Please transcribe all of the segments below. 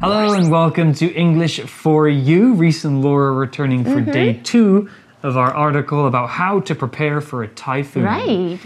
Hello and welcome to English for You. Reese and Laura returning for mm-hmm. day two of our article about how to prepare for a typhoon. Right.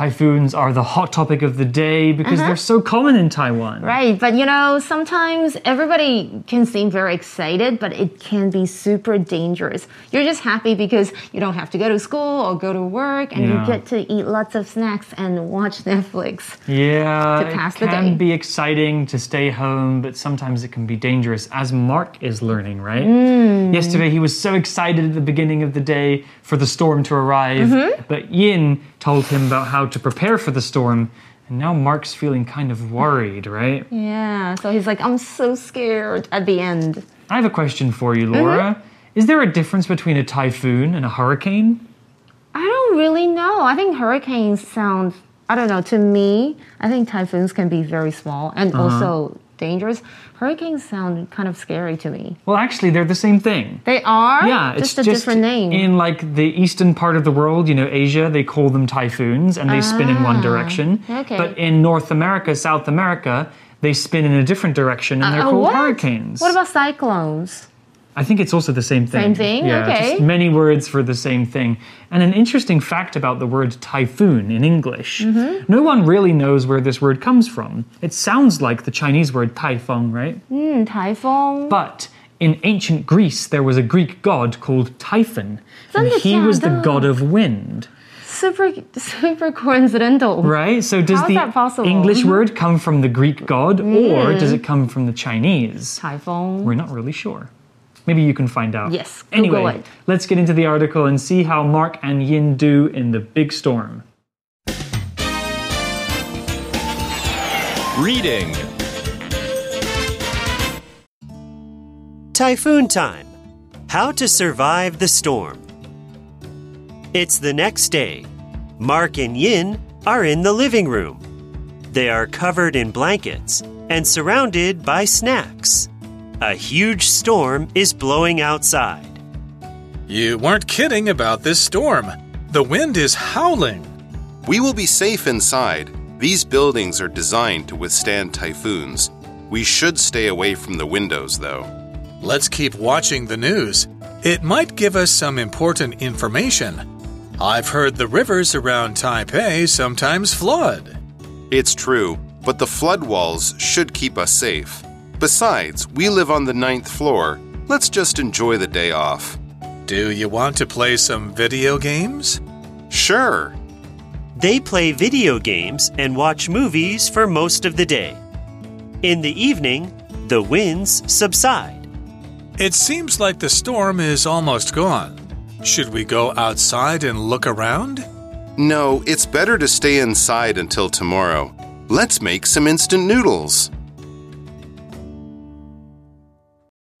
Typhoons are the hot topic of the day because they're so common in Taiwan. Right, but you know, sometimes everybody can seem very excited, but it can be super dangerous. You're just happy because you don't have to go to school or go to work and Yeah. you get to eat lots of snacks and watch Netflix. Yeah, To pass it the can day. be exciting to stay home, but sometimes it can be dangerous, as Mark is learning, right? Mm. Yesterday, he was so excited at the beginning of the day for the storm to arrive, Mm-hmm. but Yin told him about how to prepare for the storm, and now Mark's feeling kind of worried, right? Yeah, so he's like, I'm so scared at the end. I have a question for you, Laura. Mm-hmm. Is there a difference between a typhoon and a hurricane? I don't really know. I think hurricanes sound, I don't know, to me, I think typhoons can be very small and Uh-huh. also dangerous. Hurricanes sound kind of scary to me. Well, actually, they're the same thing. They are? Yeah, it's just a different name. In like the eastern part of the world, you know, Asia, they call them typhoons and they spin in one Ah, direction. okay. But in North America, South America, they spin in a different direction and they're Uh, called what? hurricanes. What about cyclones? I think it's also the same thing. Same thing, yeah, okay. many words for the same thing. And an interesting fact about the word typhoon in English mm-hmm. no one really knows where this word comes from. It sounds like the Chinese word typhoon, right? Mm, typhoon. But in ancient Greece, there was a Greek god called Typhon, and he was the uh, god of wind super super coincidental right so does the english word come from the greek god mm. or hmm. does it come from the chinese typhoon we're not really sure Maybe you can find out. Yes, Google Anyway, it. let's get into the article and see how Mark and Yin do in the big storm. Reading. Typhoon time. How to survive the storm. It's the next day. Mark and Yin are in the living room. They are covered in blankets and surrounded by snacks. A huge storm is blowing outside. You weren't kidding about this storm. The wind is howling. We will be safe inside. These buildings are designed to withstand typhoons. We should stay away from the windows, though. Let's keep watching the news. It might give us some important information. I've heard the rivers around Taipei sometimes flood. It's true, but the flood walls should keep us safe. Besides, we live on the ninth floor. Let's just enjoy the day off. Do you want to play some video games? Sure. They play video games and watch movies for most of the day. In the evening, the winds subside. It seems like the storm is almost gone. Should we go outside and look around? No, it's better to stay inside until tomorrow. Let's make some instant noodles.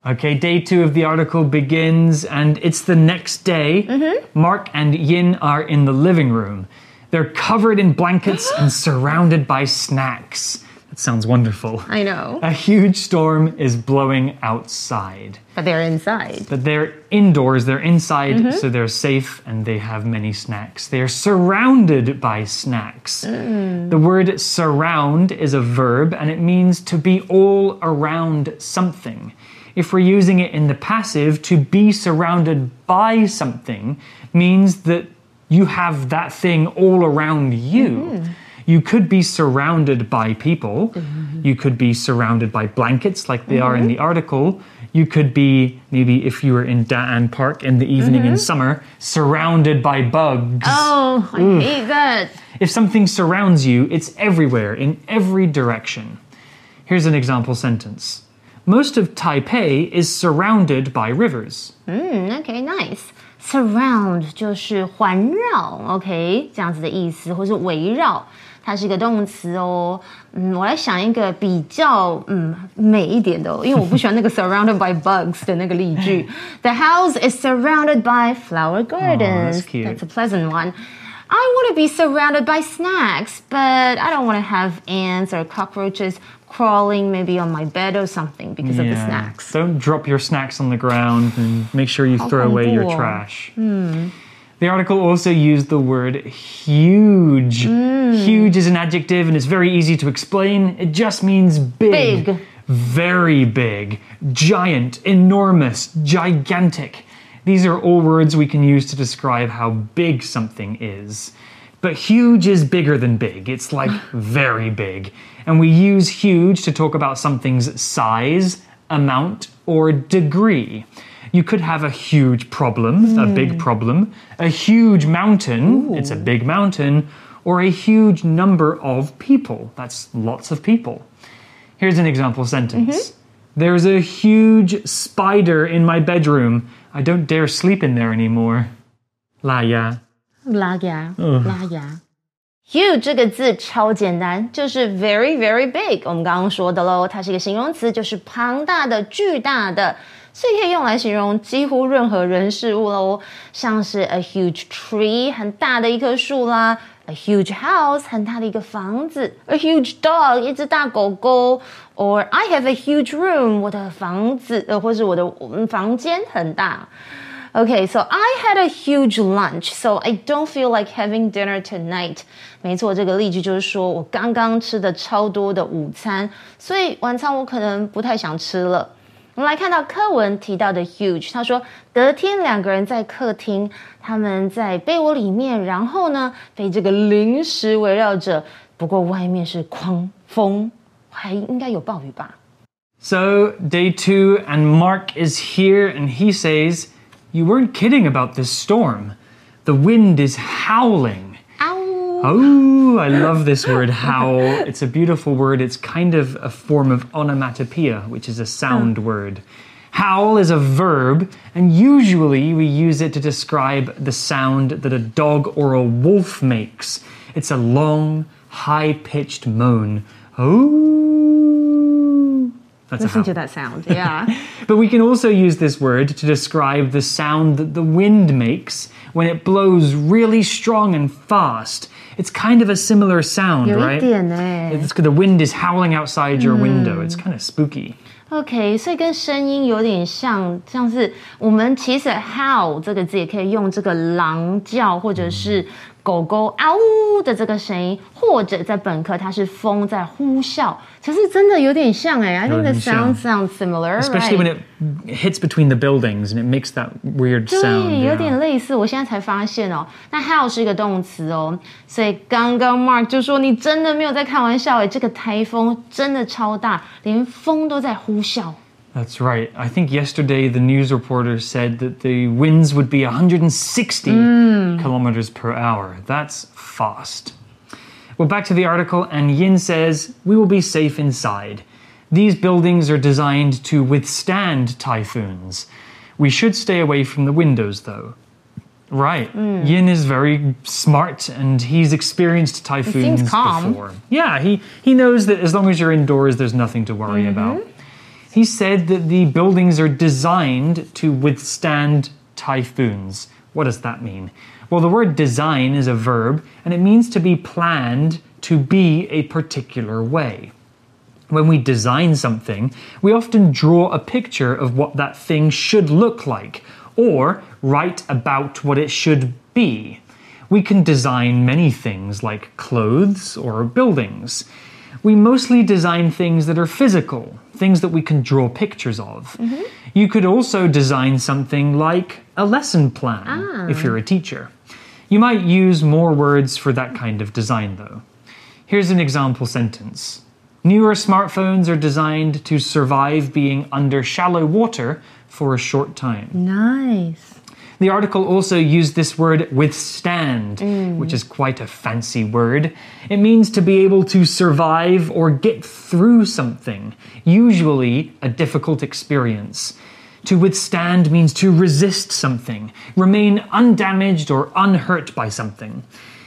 Okay, day two of the article begins, and it's the next day. Mm-hmm. Mark and Yin are in the living room. They're covered in blankets and surrounded by snacks. That sounds wonderful. I know. A huge storm is blowing outside. But they're inside. But they're indoors, they're inside, Mm-hmm. so they're safe and they have many snacks. They are surrounded by snacks. Mm. The word surround is a verb and it means to be all around something. If we're using it in the passive, to be surrounded by something means that you have that thing all around you. Mm-hmm. You could be surrounded by people. Mm-hmm. You could be surrounded by blankets, like they are in mm-hmm. the article. You could be, maybe if you were in Da'an Park in the evening in mm-hmm. summer, surrounded by bugs. Oh, I mm. hate that. If something surrounds you, it's everywhere, in every direction. Here's an example sentence Most of Taipei is surrounded by rivers. 嗯，OK nice。Surround 就是环绕，OK 这样子的意思，或是围绕，它是一个动词哦。嗯，我来想一个比较嗯美一点的、哦，因为我不喜欢那个 surrounded by bugs 的那个例句。The house is surrounded by flower gardens. that's cute. That's a pleasant one. I want to be surrounded by snacks, but I don't want to have ants or cockroaches crawling maybe on my bed or something because yeah. of the snacks. Don't drop your snacks on the ground and make sure you throw away your trash. Mm. The article also used the word huge. Mm. Huge is an adjective and it's very easy to explain. It just means big. Big. Very big. Giant. Enormous. Gigantic. These are all words we can use to describe how big something is. But huge is bigger than big. It's like very big And we use huge to talk about something's size, amount, or degree. You could have a huge problem, a big problem, a huge mountain, it's a big mountain, or a huge number of people. That's lots of people. Here's an example sentence There's a huge spider in my bedroom. I don't dare sleep in there anymore. 拉牙。拉牙，拉牙。 Huge 这个字超简单，就是 very very big。我们刚刚说的喽，它是一个形容词，就是庞大的、巨大的，所以可以用来形容几乎任何人事物喽。像是 a huge tree 很大的一棵树啦，a huge house 很大的一个房子，a huge dog 一只大狗狗，or I have a huge room 我的房子呃或是我的房间很大。Okay, so I had a huge lunch, so I don't feel like having dinner tonight. 没错，这个例句就是说我刚刚吃的超多的午餐，所以晚餐我可能不太想吃了。我们来看到课文提到的 huge，他说隔天两个人在客厅，他们在被窝里面，然后呢被这个零食围绕着，不过外面是狂风，还应该有暴雨吧。 So, day two, and Mark is here, and he says, You weren't kidding about this storm. The wind is howling. 啊呜 Oh, I love this word, howl. It's a beautiful word. It's kind of a form of onomatopoeia, which is a sound word. Howl is a verb, and usually we use it to describe the sound that a dog or a wolf makes. It's a long, high pitched moan. Oh. That's a Listen howl. to that sound, yeah. But we can also use this word to describe the sound that the wind makes when it blows really strong and fast. It's kind of a similar sound, 有一 right? 点呢。 It's the wind is howling outside your window. It's kind of spooky. OK，所以跟声音有点像，像是我们其实 “how” 这个字也可以用这个狼叫或者是 狗狗嗷呜的这个声音，或者在本课它是风在呼啸，其实真的有点像哎。I think the sound sounds similar, Especially when it hits between the buildings and it makes that weird sound. 对有点类似，我现在才发现哦。那 how 是一个动词哦，所以刚刚 Mark 就说你真的没有在开玩笑哎，这个台风真的超大，连风都在呼啸。That's right. I think yesterday the news reporter said that the winds would be 160 mm. kilometers per hour. That's fast. Well, back to the article, and Yin says, We will be safe inside. These buildings are designed to withstand typhoons. We should stay away from the windows, though. Right. Mm. Yin is very smart and he's experienced typhoons calm. before. Yeah, he, he knows that as long as you're indoors, there's nothing to worry mm-hmm. about. He said that the buildings are designed to withstand typhoons. What does that mean? Well, the word design is a verb and it means to be planned to be a particular way. When we design something, we often draw a picture of what that thing should look like or write about what it should be. We can design many things like clothes or buildings. We mostly design things that are physical, things that we can draw pictures of. Mm-hmm. You could also design something like a lesson plan ah. if you're a teacher. You might use more words for that kind of design, though. Here's an example sentence Newer smartphones are designed to survive being under shallow water for a short time. Nice. The article also used this word withstand, mm. which is quite a fancy word. It means to be able to survive or get through something, usually a difficult experience. To withstand means to resist something, remain undamaged or unhurt by something.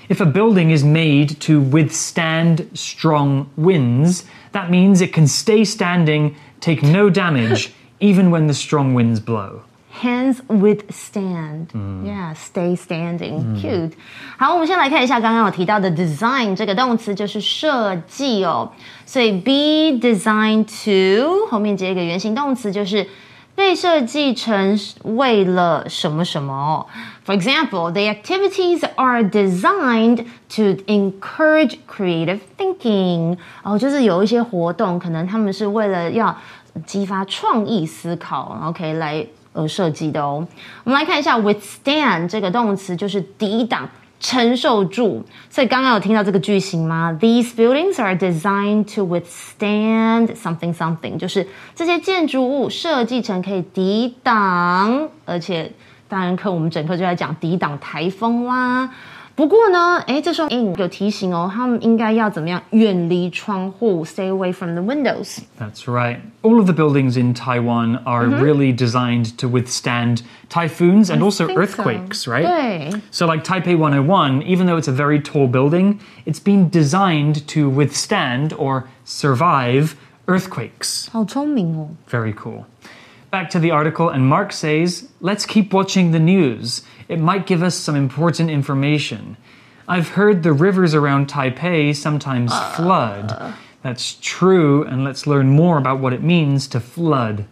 If a building is made to withstand strong winds, that means it can stay standing, take no damage, even when the strong winds blow Hands withstand, yeah, stay standing, cute. 好，我们先来看一下刚刚有提到的 design 这个动词，就是设计哦。所以 be designed to 后面接一个原形动词，就是 被设计成为了什么什么。For example, the activities are designed to encourage creative thinking。哦，就是有一些活动，可能他们是为了要激发创意思考，OK 来 而设计的哦。我们来看一下 withstand 这个动词，就是抵挡。承受住，所以刚刚有听到这个句型吗？These buildings are designed to withstand something something，就是这些建筑物设计成可以抵挡，而且当然课我们整课就在讲抵挡台风啦。不过呢，哎，这时候 Yin 有提醒哦，他们应该要怎么样远离窗户，stay away from the windows. That's right. All of the buildings in Taiwan are -hmm. really designed to withstand typhoons and also earthquakes, so. right? So like Taipei 101, even though it's a very tall building, it's been designed to withstand or survive earthquakes. 好聪明哦. Very cool. Back to the article and Mark says, "Let's keep watching the news." It might give us some important information. I've heard the rivers around Taipei sometimes ah. flood. That's true, and let's learn more about what it means to flood.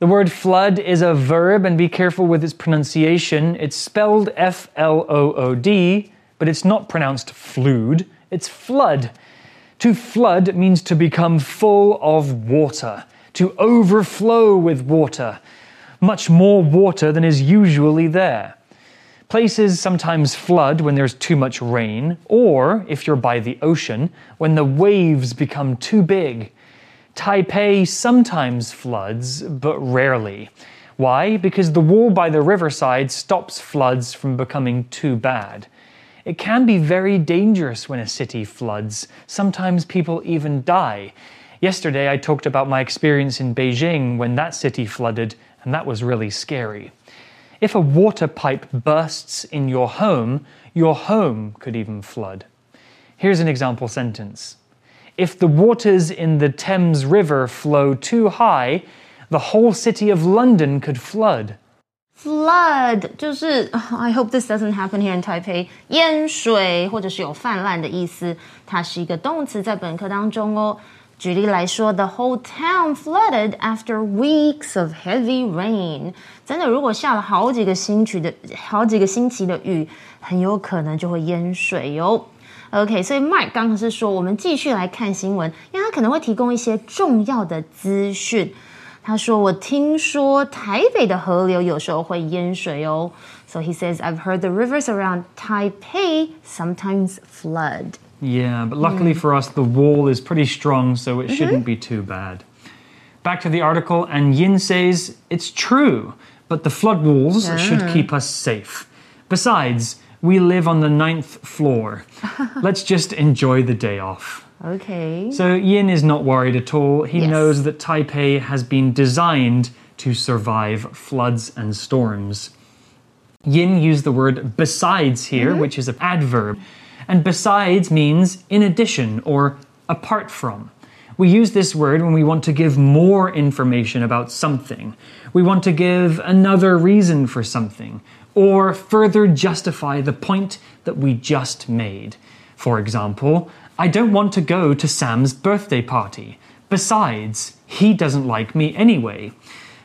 The word flood is a verb, and be careful with its pronunciation. It's spelled F L O O D, but it's not pronounced flood, it's flood. To flood means to become full of water, to overflow with water, much more water than is usually there. Places sometimes flood when there's too much rain, or if you're by the ocean, when the waves become too big. Taipei sometimes floods, but rarely. Why? Because the wall by the riverside stops floods from becoming too bad. It can be very dangerous when a city floods. Sometimes people even die. Yesterday, I talked about my experience in Beijing when that city flooded, and that was really scary. If a water pipe bursts in your home, your home could even flood. Here's an example sentence If the waters in the Thames River flow too high, the whole city of London could flood. Flood 就是 I hope this doesn't happen here in Taipei，淹水或者是有泛滥的意思，它是一个动词，在本课当中哦。 举例来说，The whole town flooded after weeks of heavy rain。真的，如果下了好几个星期的好几个星期的雨，很有可能就会淹水哟。OK，所以 Mark 刚刚是说，我们继续来看新闻，因为他可能会提供一些重要的资讯。他说：“我听说台北的河流有时候会淹水哦。” So he says, "I've heard the rivers around Taipei sometimes flood." Yeah, but luckily hmm. for us, the wall is pretty strong, so it mm-hmm. shouldn't be too bad. Back to the article, and Yin says it's true, but the flood walls should ah. keep us safe. Besides, we live on the ninth floor. Let's just enjoy the day off. OK，So Yin is not worried at all. He Yes. knows that Taipei has been designed to survive floods and storms. Yin used the word besides here, mm-hmm. which is an adverb. And besides means in addition or apart from. We use this word when we want to give more information about something. We want to give another reason for something or further justify the point that we just made. For example, I don't want to go to Sam's birthday party. Besides, he doesn't like me anyway.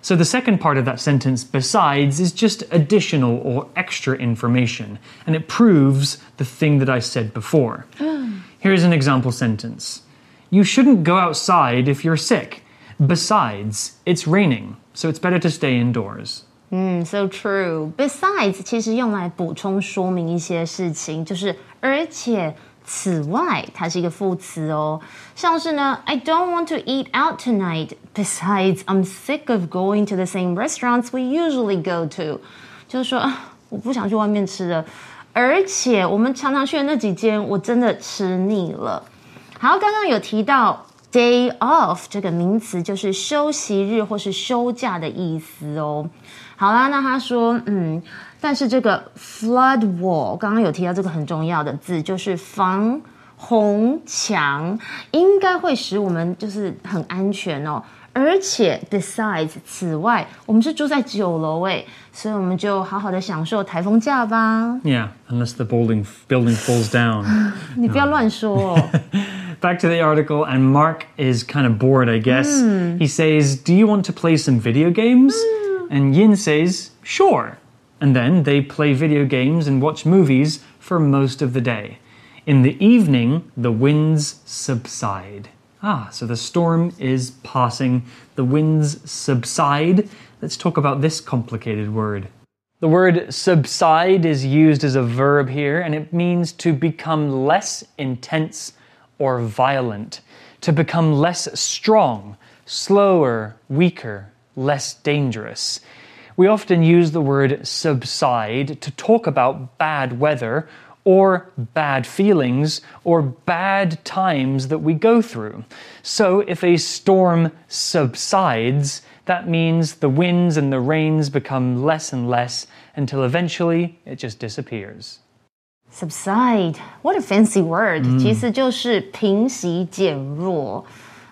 So the second part of that sentence, besides, is just additional or extra information, and it proves the thing that I said before. Here's an example sentence You shouldn't go outside if you're sick. Besides, it's raining, so it's better to stay indoors. 嗯，so true. Besides，其实用来补充说明一些事情，就是而且。 此外，它是一个副词哦，像是呢，I don't want to eat out tonight. Besides, I'm sick of going to the same restaurants we usually go to. 就是说，我不想去外面吃了，而且我们常常去的那几间，我真的吃腻了。好，刚刚有提到 day off 这个名词，就是休息日或是休假的意思哦。好啦，那他说，嗯，但是这个 flood wall 刚刚有提到这个很重要的字，就是防洪墙，应该会使我们就是很安全哦。而且，besides，此外，我们是住在九楼诶，所以我们就好好的享受台风假吧。 Yeah, unless the building, building falls down. 你不要乱说哦。 Back to the article, and Mark is kind of bored, I guess. He says, Do you want to play some video games? And Yin says, sure. And then they play video games and watch movies for most of the day. In the evening, the winds subside. Ah, so the storm is passing, the winds subside. Let's talk about this complicated word. The word subside is used as a verb here, and it means to become less intense or violent, to become less strong, slower, weaker, less dangerous we often use the word subside to talk about bad weather or bad feelings or bad times that we go through. So if a storm subsides, that means the winds and the rains become less and less until eventually it just disappears. Subside, what a fancy word. Mm.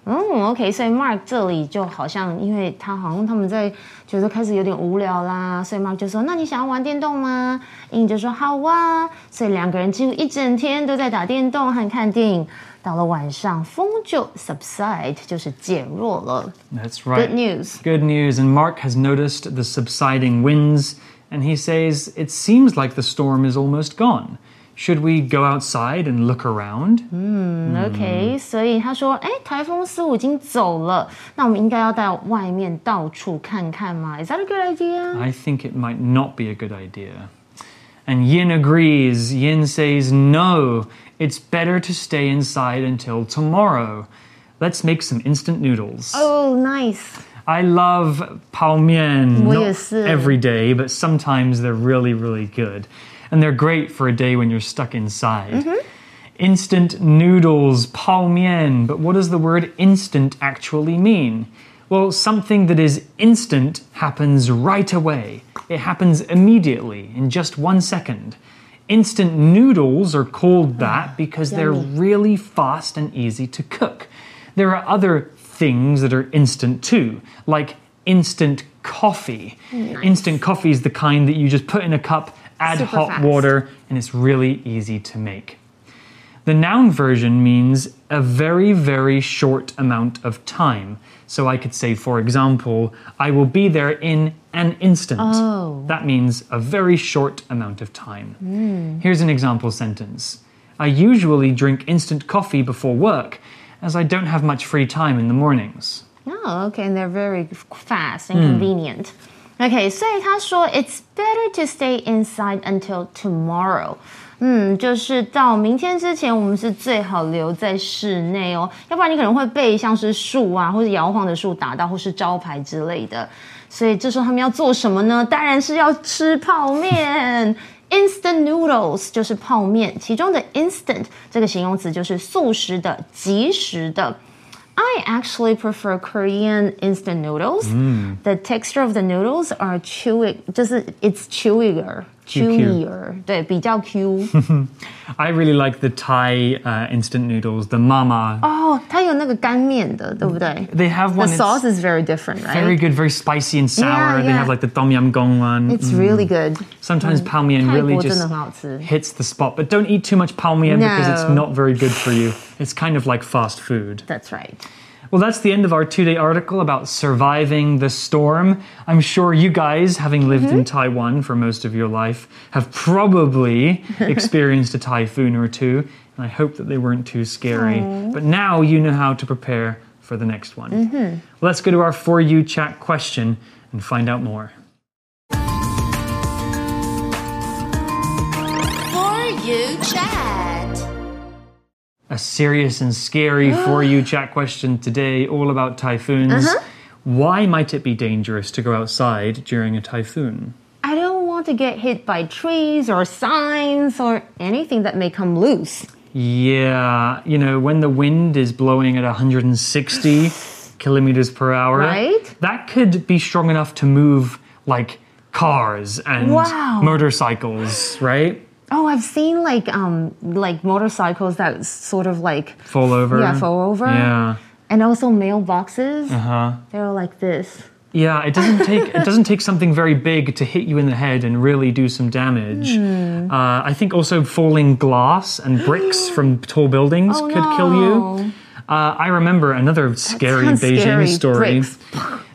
嗯，OK，所以 Mark 这里就好像，因为他好像他们在觉得开始有点无聊啦，所以 Mark 就说：“那你想要玩电动吗？”英就说：“好啊。”所以两个人几乎一整天都在打电动和看电影。到了晚上，风就 subside，就是减弱了。 That's right. Good news. Good news. And Mark has noticed the subsiding winds, and he says, It seems like the storm is almost gone. Should we go outside and look around? OK，所以他说：“哎，台风似乎已经走了，那我们应该要到外面到处看看吗？Is that a good idea？” I think it might not be a good idea. And Yin agrees. Yin says, No, it's better to stay inside until tomorrow. Let's make some instant noodles. Oh, nice. I love pao mian. 我 Not 也是。 every day, but sometimes they're really, really good. And they're great for a day when you're stuck inside. Mm-hmm. Instant noodles, pao mian. But what does the word instant actually mean? Well, something that is instant happens right away. It happens immediately, in just one second. Instant noodles are called oh, that because they're really fast and easy to cook. There are other things that are instant too, like instant coffee. Instant coffee is the kind that you just put in a cup, add Super hot fast. water, and it's really easy to make. The noun version means a very, very short amount of time. So I could say, for example, I will be there in an instant. Oh. That means a very short amount of time. Hmm. Here's an example sentence I usually drink instant coffee before work, as I don't have much free time in the mornings. Oh, okay, and they're very fast and hmm. convenient. OK，所以他说 it's better to stay inside until tomorrow. 嗯，就是到明天之前，我们是最好留在室内哦，要不然你可能会被像是树啊或者摇晃的树打到，或是招牌之类的。所以这时候他们要做什么呢？当然是要吃泡面。Instant noodles 就是泡面，其中的 instant 这个形容词就是速食的、即时的。I actually prefer Korean instant noodles. Mm. The texture of the noodles are chewy, 就是 it's chewier chewier，对，比较 Q。 I really like the Thai uh, instant noodles, the mama. 哦，它有那个干面的，对不对 They have ？The one that's sauce is very different, right? very good, very spicy and sour. Yeah, They yeah. have like the tom yum gong one. It's really good. Sometimes pao mian 泰 really 国真 just 的很好吃。 hits the spot. But don't eat too much pao mian because it's No. not very good for you. It's kind of like fast food. That's right. Well, that's the end of our two day article about surviving the storm. I'm sure you guys, having lived in mm-hmm. Taiwan for most of your life, have probably experienced a typhoon or two. And I hope that they weren't too scary. But now you know how to prepare for the next one. Well, let's go to our For You chat question and find out more. For you chat. A serious and scary For You chat question today, all about typhoons. Uh-huh. Why might it be dangerous to go outside during a typhoon? I don't want to get hit by trees or signs or anything that may come loose. Yeah, you know, when the wind is blowing at 160 kilometers per hour, Right. that could be strong enough to move like cars and Wow. motorcycles, right? Oh, I've seen like um like motorcycles that sort of like Fall over. Yeah, fall over. Yeah. and also mailboxes. Uh huh. They're like this. Yeah, it doesn't take it doesn't take something very big to hit you in the head and really do some damage. Hmm. Uh, I think also falling glass and bricks from tall buildings Oh, could kill you. Uh, I remember another scary Beijing scary. story. Bricks.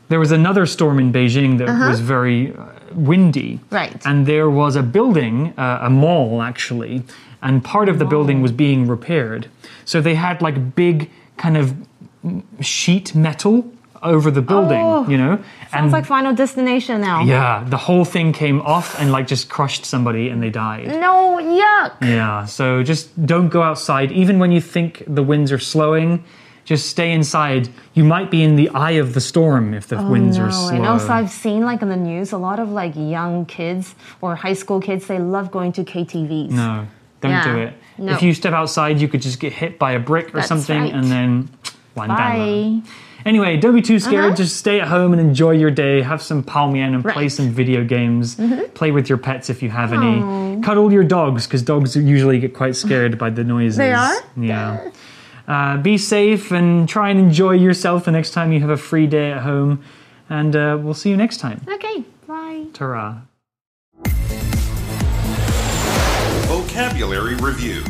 There was another storm in Beijing that was very uh, windy. Right. And there was a building, uh, a mall actually, and part of the building was being repaired. So they had like big kind of sheet metal over the building, Oh, you know? Sounds like Final Destination now. yeah, the whole thing came off and like just crushed somebody and they died. No, yuck. Yeah, so just don't go outside. Even when you think the winds are slowing, just stay inside. You might be in the eye of the storm if the winds are Oh, No, slow. and also I've seen like in the news a lot of like young kids or high school kids they love going to KTVs. no, don't Yeah, do it. no. If you step outside, you could just get hit by a brick or That's something right. and then wandala. Bye. Anyway, don't be too scared. Uh-huh. Just stay at home and enjoy your day. Have some paomian and play Right. Mm-hmm. some video games. Play with your pets if you have any. Cuddle your dogs because dogs usually get quite scared by the noises. They are? Yeah. Uh, be safe and try and enjoy yourself the next time you have a free day at home. And uh, we'll see you next time. Okay, bye. Ta Vocabulary Review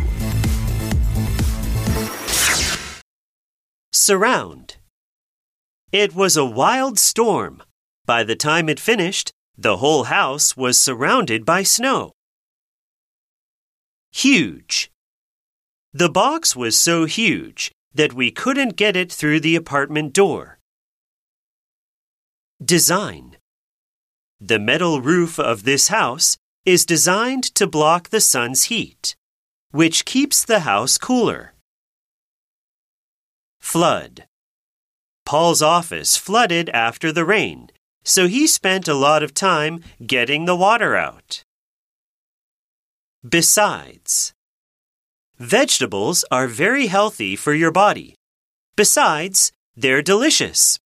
Surround. It was a wild storm. By the time it finished, the whole house was surrounded by snow. Huge. The box was so huge that we couldn't get it through the apartment door. Design. The metal roof of this house is designed to block the sun's heat, which keeps the house cooler. Flood. Paul's office flooded after the rain, so he spent a lot of time getting the water out. Besides, Vegetables are very healthy for your body. Besides, they're delicious.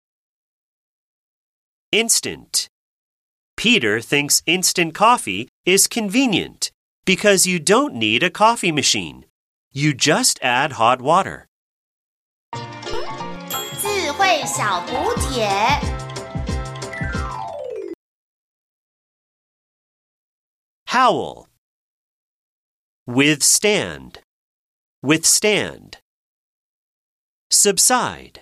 Instant. Peter thinks instant coffee is convenient because you don't need a coffee machine. You just add hot water. Howl. Withstand. Withstand. Subside.